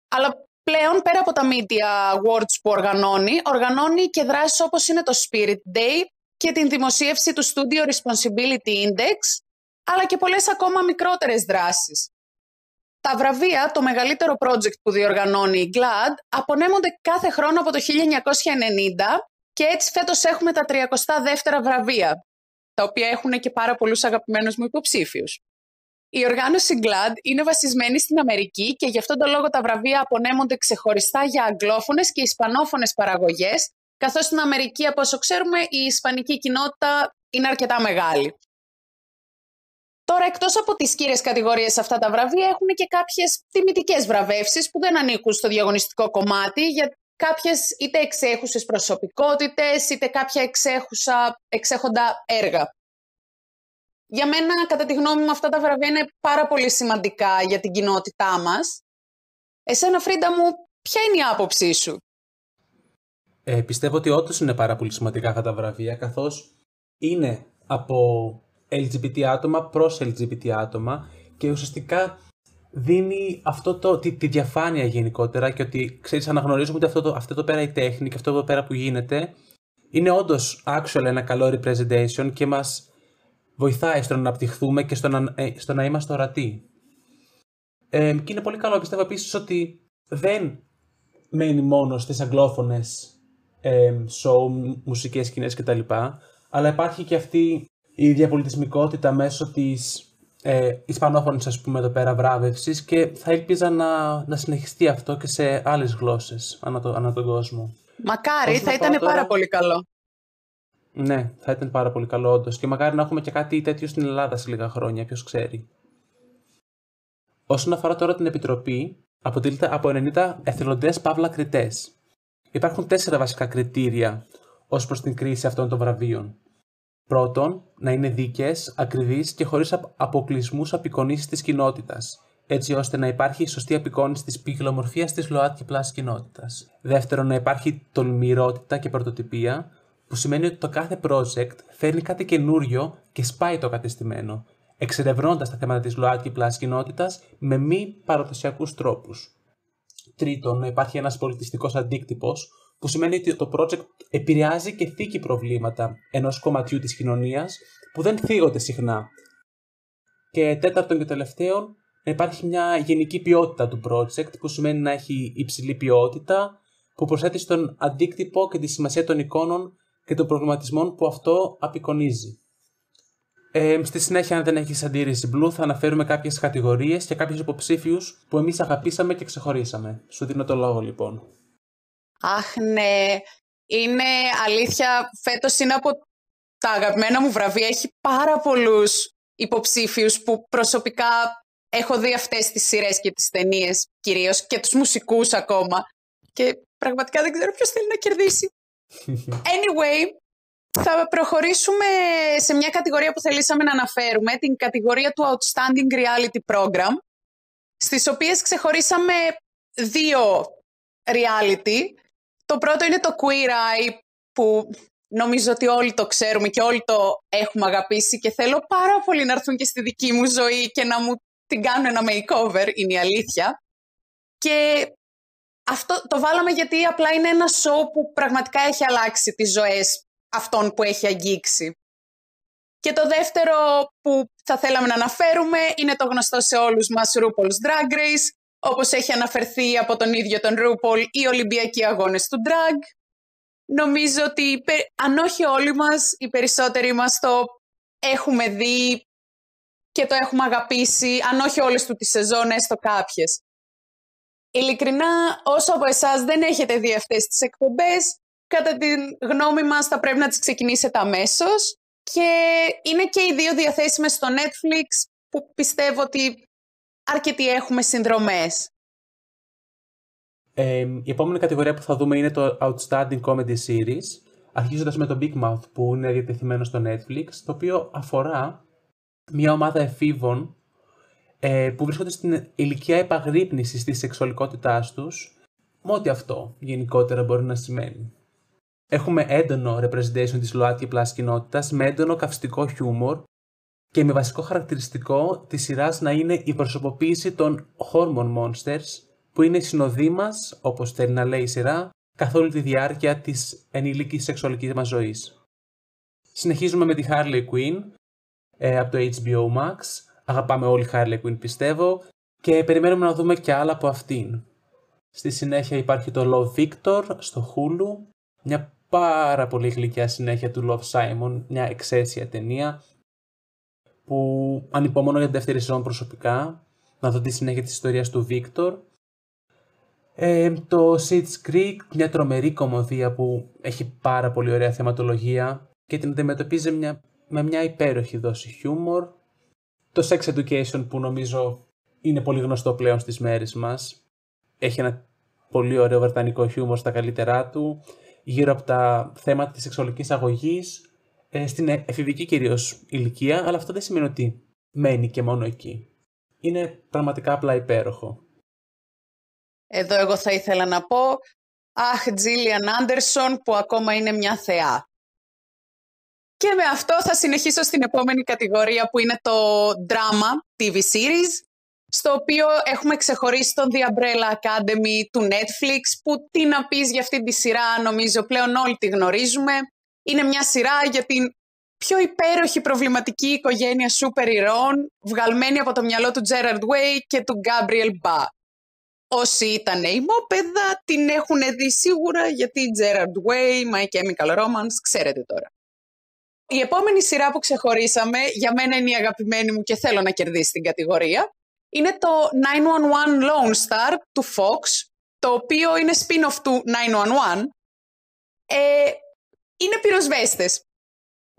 D: Αλλά πλέον πέρα από τα Media Awards που οργανώνει, οργανώνει και δράσεις όπως είναι το Spirit Day και την δημοσίευση του Studio Responsibility Index, αλλά και πολλές ακόμα μικρότερες δράσεις. Τα βραβεία, το μεγαλύτερο project που διοργανώνει η GLAD, απονέμονται κάθε χρόνο από το 1990 και έτσι φέτος έχουμε τα 32 βραβεία, τα οποία έχουν και πάρα πολλούς αγαπημένους μου υποψήφιους. Η οργάνωση GLAD είναι βασισμένη στην Αμερική και γι' αυτόν τον λόγο τα βραβεία απονέμονται ξεχωριστά για αγγλόφωνες και ισπανόφωνες παραγωγές, καθώς στην Αμερική, από όσο ξέρουμε, η ισπανική κοινότητα είναι αρκετά μεγάλη. Τώρα, εκτός από τις κύριες κατηγορίες αυτά τα βραβεία, έχουν και κάποιες τιμητικές βραβεύσεις που δεν ανήκουν στο διαγωνιστικό κομμάτι, για κάποιες είτε εξέχουσες προσωπικότητες, είτε κάποια εξέχουσα, εξέχοντα έργα. Για μένα, κατά τη γνώμη μου, αυτά τα βραβεία είναι πάρα πολύ σημαντικά για την κοινότητά μας. Εσένα, Φρίντα μου, ποια είναι η άποψή σου;
A: Ε, πιστεύω ότι όντως είναι πάρα πολύ σημαντικά αυτά τα βραβεία, καθώς είναι από LGBT άτομα προς LGBT άτομα και ουσιαστικά δίνει αυτό το, τη, τη διαφάνεια γενικότερα και ότι ξέρεις αναγνωρίζουμε ότι αυτό το, αυτό το πέρα η τέχνη και αυτό εδώ πέρα που γίνεται είναι όντως actual ένα καλό representation και μας βοηθάει στο να αναπτυχθούμε και στο να, ε, στο να είμαστε ορατοί. Ε, και είναι πολύ καλό πιστεύω επίσης ότι δεν μένει μόνο στις αγγλόφωνες ε, show, μουσικές σκηνές κτλ. Αλλά υπάρχει και αυτή η διαπολιτισμικότητα μέσω της ε, ισπανόφωνης ας πούμε εδώ πέρα βράβευσης και θα ήλπιζα να, να συνεχιστεί αυτό και σε άλλες γλώσσες ανά, το, ανά τον κόσμο.
D: Μακάρι, θα ήταν πάρα πολύ καλό.
A: Ναι, θα ήταν πάρα πολύ καλό όντως. Και μακάρι να έχουμε και κάτι τέτοιο στην Ελλάδα σε λίγα χρόνια, ποιος ξέρει. Όσον αφορά τώρα την Επιτροπή, αποτελείται από 90 εθελοντές παύλα κριτές. Υπάρχουν τέσσερα βασικά κριτήρια ως προς την κρίση αυτών των βραβείων. Πρώτον, να είναι δίκαιες, ακριβείς και χωρίς αποκλεισμούς απεικονίσεις της κοινότητας, έτσι ώστε να υπάρχει σωστή απεικόνηση της ποικιλομορφίας της ΛΟΑΤΚΙ Plus κοινότητας. Δεύτερον, να υπάρχει τολμηρότητα και πρωτοτυπία, που σημαίνει ότι το κάθε project φέρνει κάτι καινούριο και σπάει το κατεστημένο, εξερευνώντας τα θέματα της ΛΟΑΤΚΙ Plus κοινότητας με μη παραδοσιακούς τρόπους. Τρίτον, να υπάρχει ένας πολιτιστικός αντίκτυπος, που σημαίνει ότι το project επηρεάζει και θίγει προβλήματα ενός κομματιού της κοινωνίας που δεν θίγονται συχνά. Και τέταρτον και τελευταίον, να υπάρχει μια γενική ποιότητα του project, που σημαίνει να έχει υψηλή ποιότητα, που προσθέτει στον αντίκτυπο και τη σημασία των εικόνων και των προβληματισμών που αυτό απεικονίζει. Ε, στη συνέχεια, αν δεν έχεις αντίρρηση Blue, θα αναφέρουμε κάποιες κατηγορίες και κάποιους υποψήφιους που εμείς αγαπήσαμε και ξεχωρίσαμε. Σου δίνω το λόγο, λοιπόν.
D: Αχ, ναι. Είναι αλήθεια, φέτος είναι από τα αγαπημένα μου βραβεία. Έχει πάρα πολλούς υποψήφιους που προσωπικά έχω δει αυτές τις σειρές και τις ταινίες κυρίως και τους μουσικούς ακόμα. Και πραγματικά δεν ξέρω ποιος θέλει να κερδίσει. Anyway, θα προχωρήσουμε σε μια κατηγορία που θελήσαμε να αναφέρουμε, την κατηγορία του Outstanding Reality Program, στις οποίες ξεχωρίσαμε δύο reality. Το πρώτο είναι το Queer Eye, που νομίζω ότι όλοι το ξέρουμε και όλοι το έχουμε αγαπήσει και θέλω πάρα πολύ να έρθουν και στη δική μου ζωή και να μου την κάνουν ένα makeover, είναι η αλήθεια. Και αυτό το βάλαμε γιατί απλά είναι ένα show που πραγματικά έχει αλλάξει τις ζωές αυτόν που έχει αγγίξει. Και το δεύτερο που θα θέλαμε να αναφέρουμε είναι το γνωστό σε όλους μας RuPaul's Drag Race, όπως έχει αναφερθεί από τον ίδιο τον RuPaul οι Ολυμπιακοί Αγώνες του Drag. Νομίζω ότι αν όχι όλοι μας, οι περισσότεροι μας το έχουμε δει και το έχουμε αγαπήσει, αν όχι όλες του τις σεζόνες, το κάποιες. Ειλικρινά, όσο από εσάς δεν έχετε δει αυτές τις εκπομπές, κατά τη γνώμη μας θα πρέπει να τις ξεκινήσετε αμέσως. και είναι και οι δύο διαθέσιμες στο Netflix που πιστεύω ότι αρκετοί έχουμε συνδρομές.
A: Ε, η επόμενη κατηγορία που θα δούμε είναι το Outstanding Comedy Series, αρχίζοντας με το Big Mouth που είναι διατεθειμένο στο Netflix, το οποίο αφορά μια ομάδα εφήβων ε, που βρίσκονται στην ηλικία επαγρύπνησης της σεξουαλικότητάς τους, με ό,τι αυτό γενικότερα μπορεί να σημαίνει. Έχουμε έντονο representation της ΛΟΑΤΚΙ πλάς κοινότητας με έντονο καυστικό χιούμορ και με βασικό χαρακτηριστικό της σειράς να είναι η προσωποποίηση των Hormone Monsters που είναι οι συνοδοί μας, όπως θέλει να λέει η σειρά, καθ' όλη τη διάρκεια της ενήλικης σεξουαλικής μας ζωής. Συνεχίζουμε με τη Harley Quinn ε, από το HBO Max. Αγαπάμε όλοι Harley Quinn πιστεύω και περιμένουμε να δούμε και άλλα από αυτήν. Στη συνέχεια υπάρχει το Love Victor στο Hulu, μια πάρα πολύ γλυκιά συνέχεια του Love Simon, μια εξαίσια ταινία που ανυπομονώ για την δεύτερη σεζόν προσωπικά, να δω τη συνέχεια της ιστορίας του Βίκτορ. Ε, το Sit's Creek, μια τρομερή κομμωδία που έχει πάρα πολύ ωραία θεματολογία και την αντιμετωπίζει μια, με μια υπέροχη δόση χιούμορ. Το Sex Education που νομίζω είναι πολύ γνωστό πλέον στις μέρες μας. Έχει ένα πολύ ωραίο βρετανικό χιούμορ στα καλύτερά του γύρω από τα θέματα της σεξουαλικής αγωγής ε, στην εφηβική κυρίως ηλικία, αλλά αυτό δεν σημαίνει ότι μένει και μόνο εκεί. Είναι πραγματικά απλά υπέροχο.
D: Εδώ εγώ θα ήθελα να πω, αχ, Τζίλιαν Άντερσον που ακόμα είναι μια θεά. Και με αυτό θα συνεχίσω στην επόμενη κατηγορία που είναι το drama TV series στο οποίο έχουμε ξεχωρίσει τον The Umbrella Academy του Netflix, που τι να πεις για αυτή τη σειρά, νομίζω πλέον όλοι τη γνωρίζουμε. Είναι μια σειρά για την πιο υπέροχη προβληματική οικογένεια σούπερ ηρώων, βγαλμένη από το μυαλό του Gerard Way και του Gabriel Ba. Όσοι ήταν ημόπεδα την έχουν δει σίγουρα γιατί Gerard Way, My Chemical Romance, ξέρετε τώρα. Η επόμενη σειρά που ξεχωρίσαμε, για μένα είναι η αγαπημένη μου και θέλω να κερδίσει την κατηγορία, είναι το 911 Lone Star του Fox, το οποίο είναι spin-off του 911. Ε, είναι πυροσβέστες.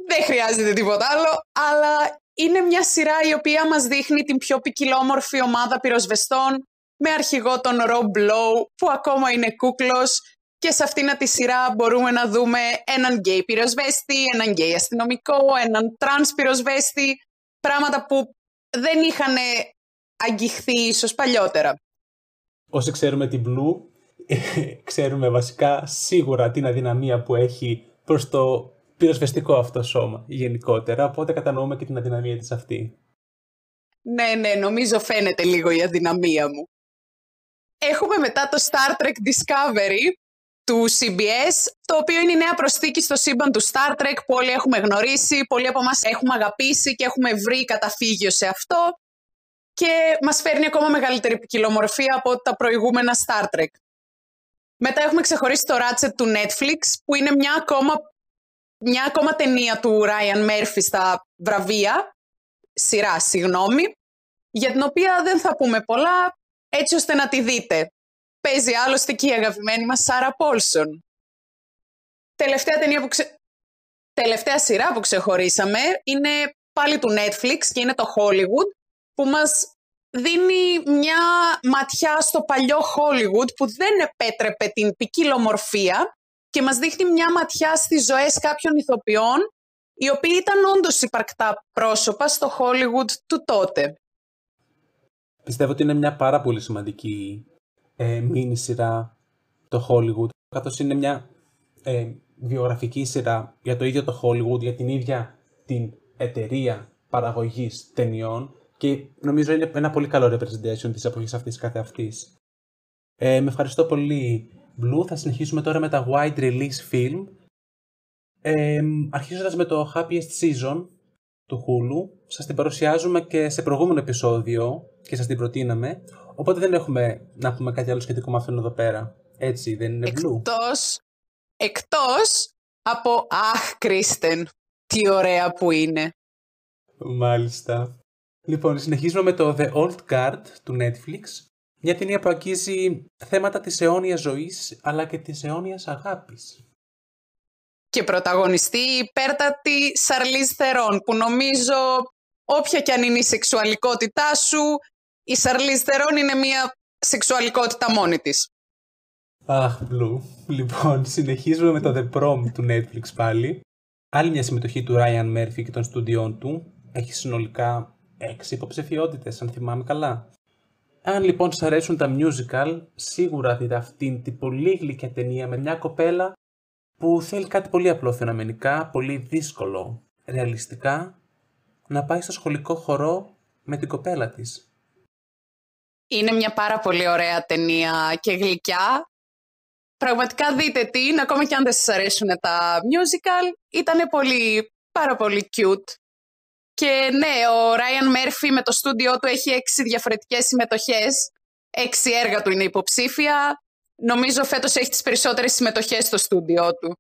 D: Δεν χρειάζεται τίποτα άλλο, αλλά είναι μια σειρά η οποία μας δείχνει την πιο ποικιλόμορφη ομάδα πυροσβεστών με αρχηγό τον Rob Lowe, που ακόμα είναι κούκλος και σε αυτήν τη σειρά μπορούμε να δούμε έναν γκέι πυροσβέστη, έναν γκέι αστυνομικό, έναν τρανς πυροσβέστη, πράγματα που δεν είχαν αγγιχθεί ίσως παλιότερα.
A: Όσοι ξέρουμε την Blue, [LAUGHS] ξέρουμε βασικά σίγουρα την αδυναμία που έχει προς το πυροσβεστικό αυτό σώμα γενικότερα, οπότε κατανοούμε και την αδυναμία της αυτή.
D: Ναι, ναι, νομίζω φαίνεται λίγο η αδυναμία μου. Έχουμε μετά το Star Trek Discovery του CBS, το οποίο είναι η νέα προσθήκη στο σύμπαν του Star Trek που όλοι έχουμε γνωρίσει, πολλοί από εμάς έχουμε αγαπήσει και έχουμε βρει καταφύγιο σε αυτό. και μας φέρνει ακόμα μεγαλύτερη ποικιλομορφία από τα προηγούμενα Star Trek. Μετά έχουμε ξεχωρίσει το Ratchet του Netflix, που είναι μια ακόμα, μια ακόμα ταινία του Ryan Murphy στα βραβεία, σειρά, συγγνώμη, για την οποία δεν θα πούμε πολλά, έτσι ώστε να τη δείτε. Παίζει άλλωστε και η αγαπημένη μας Σάρα Πόλσον. Τελευταία, ταινία που ξε... Τελευταία σειρά που ξεχωρίσαμε είναι πάλι του Netflix και είναι το Hollywood, που μας δίνει μια ματιά στο παλιό Hollywood που δεν επέτρεπε την ποικιλομορφία και μας δείχνει μια ματιά στις ζωές κάποιων ηθοποιών οι οποίοι ήταν όντως υπαρκτά πρόσωπα στο Hollywood του τότε.
A: Πιστεύω ότι είναι μια πάρα πολύ σημαντική ε, μίνι σειρά το Hollywood, καθώς είναι μια ε, βιογραφική σειρά για το ίδιο το Hollywood, για την ίδια την εταιρεία παραγωγής ταινιών και νομίζω είναι ένα πολύ καλό representation της εποχής αυτής κάθε αυτής. Ε, με ευχαριστώ πολύ, Blue. Θα συνεχίσουμε τώρα με τα wide release film. Ε, αρχίζοντας με το Happiest Season του Hulu. Σας την παρουσιάζουμε και σε προηγούμενο επεισόδιο και σας την προτείναμε. Οπότε δεν έχουμε να πούμε κάτι άλλο σχετικό με αυτόν εδώ πέρα. Έτσι, δεν είναι Blue;
D: Εκτός, εκτός από «Αχ, Κρίστεν, τι ωραία που είναι».
A: Μάλιστα. Λοιπόν, συνεχίζουμε με το The Old Guard του Netflix. Μια ταινία που αγγίζει θέματα της αιώνιας ζωής, αλλά και της αιώνιας αγάπης.
D: Και πρωταγωνιστή η υπέρτατη Σαρλίζ Θερόν, που νομίζω όποια και αν είναι η σεξουαλικότητά σου, η Σαρλίζ Θερόν είναι μια σεξουαλικότητα μόνη της.
A: Αχ, Blue. Λοιπόν, συνεχίζουμε με το The Prom του Netflix πάλι. Άλλη μια συμμετοχή του Ryan Murphy και των στούντιών του. Έχει συνολικά έξι υποψηφιότητες, αν θυμάμαι καλά. Αν λοιπόν σας αρέσουν τα musical, σίγουρα δείτε αυτήν την πολύ γλυκιά ταινία με μια κοπέλα που θέλει κάτι πολύ απλό φαινομενικά, πολύ δύσκολο, ρεαλιστικά, να πάει στο σχολικό χορό με την κοπέλα της.
D: Είναι μια πάρα πολύ ωραία ταινία και γλυκιά. Πραγματικά δείτε την, ακόμα και αν δεν σας αρέσουν τα musical, ήταν πολύ, πάρα πολύ cute. Και ναι, ο Ράιαν Μέρφυ με το στούντιό του έχει έξι διαφορετικές συμμετοχές. Έξι έργα του είναι υποψήφια. Νομίζω φέτος έχει τις περισσότερες συμμετοχές στο στούντιό του.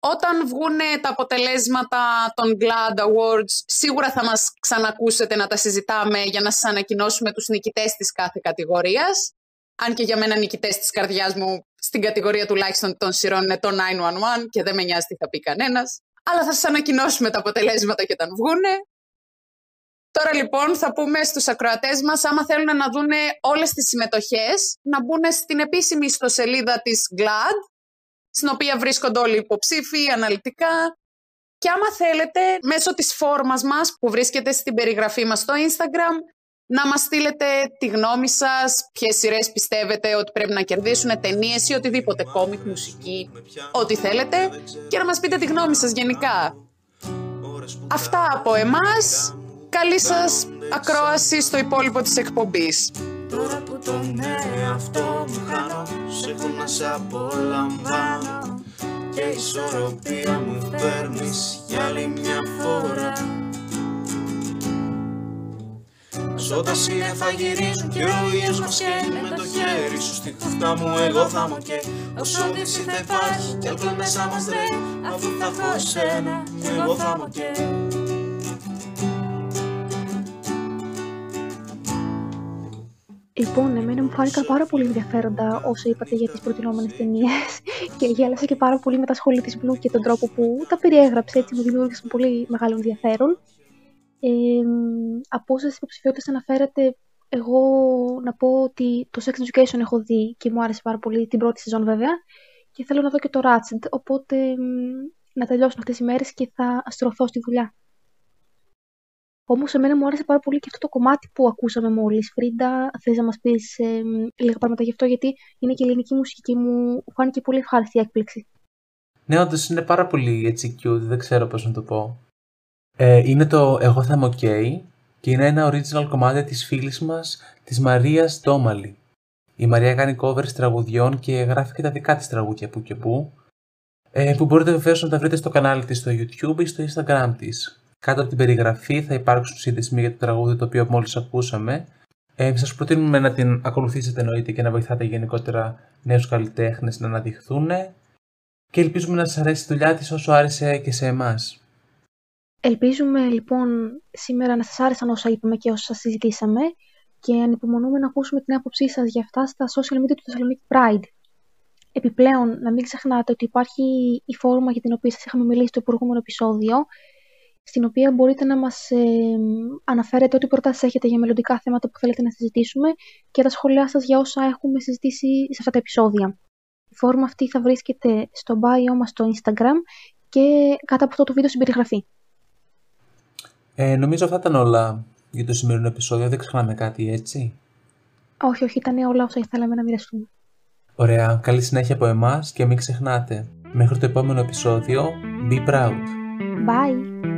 D: Όταν βγουν τα αποτελέσματα των GLAD Awards, σίγουρα θα μας ξανακούσετε να τα συζητάμε για να σας ανακοινώσουμε τους νικητές της κάθε κατηγορίας. Αν και για μένα νικητές της καρδιάς μου στην κατηγορία τουλάχιστον των σειρών είναι το 911 και δεν με νοιάζει τι θα πει κανένας αλλά θα σας ανακοινώσουμε τα αποτελέσματα και όταν βγούνε. Τώρα λοιπόν θα πούμε στους ακροατές μας, άμα θέλουν να δούνε όλες τις συμμετοχές, να μπουν στην επίσημη ιστοσελίδα της GLAD, στην οποία βρίσκονται όλοι οι υποψήφοι, αναλυτικά. Και άμα θέλετε, μέσω της φόρμας μας που βρίσκεται στην περιγραφή μας στο Instagram, να μας στείλετε τη γνώμη σας, ποιες σειρές πιστεύετε ότι πρέπει να κερδίσουν, ταινίες ή οτιδήποτε, κόμικ, μουσική, ό,τι θέλετε και να μας πείτε τη γνώμη σας γενικά. Αυτά από εμάς. Καλή σας ακρόαση στο υπόλοιπο της εκπομπής. Τώρα που τον εαυτό μου χάνω, σε έχω να σε απολαμβάνω και η ισορροπία μου παίρνεις για άλλη μια φορά. Όταν θα γυρίζουν και ο ήλιος μας καίει με το χέρι σου στη χούφτα μου εγώ θα μου και Όσο δύση θα υπάρχει κι αλκοόλ μέσα μας ρέει Αφού θα έχω εσένα εγώ θα μου και
B: Λοιπόν, εμένα μου φάνηκαν πάρα πολύ ενδιαφέροντα όσο είπατε για τις προτινόμενες ταινίες και γέλασα και πάρα πολύ με τα σχόλια της Blue και τον τρόπο που τα περιέγραψε, έτσι μου δημιούργησαν πολύ μεγάλο ενδιαφέρον. Ε, από όσες υποψηφιότητες αναφέρατε, εγώ να πω ότι το Sex Education έχω δει και μου άρεσε πάρα πολύ την πρώτη σεζόν βέβαια και θέλω να δω και το Ratchet, οπότε να τελειώσουν αυτές οι μέρες και θα αστρωθώ στη δουλειά. Όμως, εμένα μου άρεσε πάρα πολύ και αυτό το κομμάτι που ακούσαμε μόλις. Φρίντα, θες να μας πεις ε, λίγα πράγματα γι' αυτό, γιατί είναι και η ελληνική μουσική μου φάνηκε πολύ ευχάριστη έκπληξη.
A: Ναι, όντως είναι πάρα πολύ έτσι cute, δεν ξέρω πώς να το πω. Ε, είναι το «Εγώ θα είμαι ok» και είναι ένα original κομμάτι της φίλης μας, της Μαρίας Τόμαλη. Η Μαρία κάνει covers τραγουδιών και γράφει και τα δικά της τραγούδια που και που, ε, που μπορείτε βεβαίως να τα βρείτε στο κανάλι της στο YouTube ή στο Instagram της. Κάτω από την περιγραφή θα υπάρξουν σύνδεσμοι για το τραγούδι το οποίο μόλις ακούσαμε. Ε, σας προτείνουμε να την ακολουθήσετε εννοείται και να βοηθάτε γενικότερα νέους καλλιτέχνες να αναδειχθούν και ελπίζουμε να σας αρέσει η δουλειά της όσο άρεσε και σε εμάς.
B: Ελπίζουμε λοιπόν σήμερα να σας άρεσαν όσα είπαμε και όσα συζητήσαμε και ανυπομονούμε να ακούσουμε την άποψή σας για αυτά στα social media του Θεσσαλονίκη Pride. Επιπλέον, να μην ξεχνάτε ότι υπάρχει η φόρμα για την οποία σας είχαμε μιλήσει στο προηγούμενο επεισόδιο, στην οποία μπορείτε να μας ε, αναφέρετε ό,τι προτάσεις έχετε για μελλοντικά θέματα που θέλετε να συζητήσουμε και τα σχόλιά σας για όσα έχουμε συζητήσει σε αυτά τα επεισόδια. Η φόρμα αυτή θα βρίσκεται στο bio μας στο Instagram και κάτω από αυτό το βίντεο στην περιγραφή.
A: Ε, νομίζω αυτά ήταν όλα για το σημερινό επεισόδιο. Δεν ξεχνάμε κάτι, έτσι;
B: Όχι, όχι, ήταν όλα όσα ήθελαμε να μοιραστούμε.
A: Ωραία, καλή συνέχεια από εμάς και μην ξεχνάτε. Μέχρι το επόμενο επεισόδιο, be proud.
B: Bye!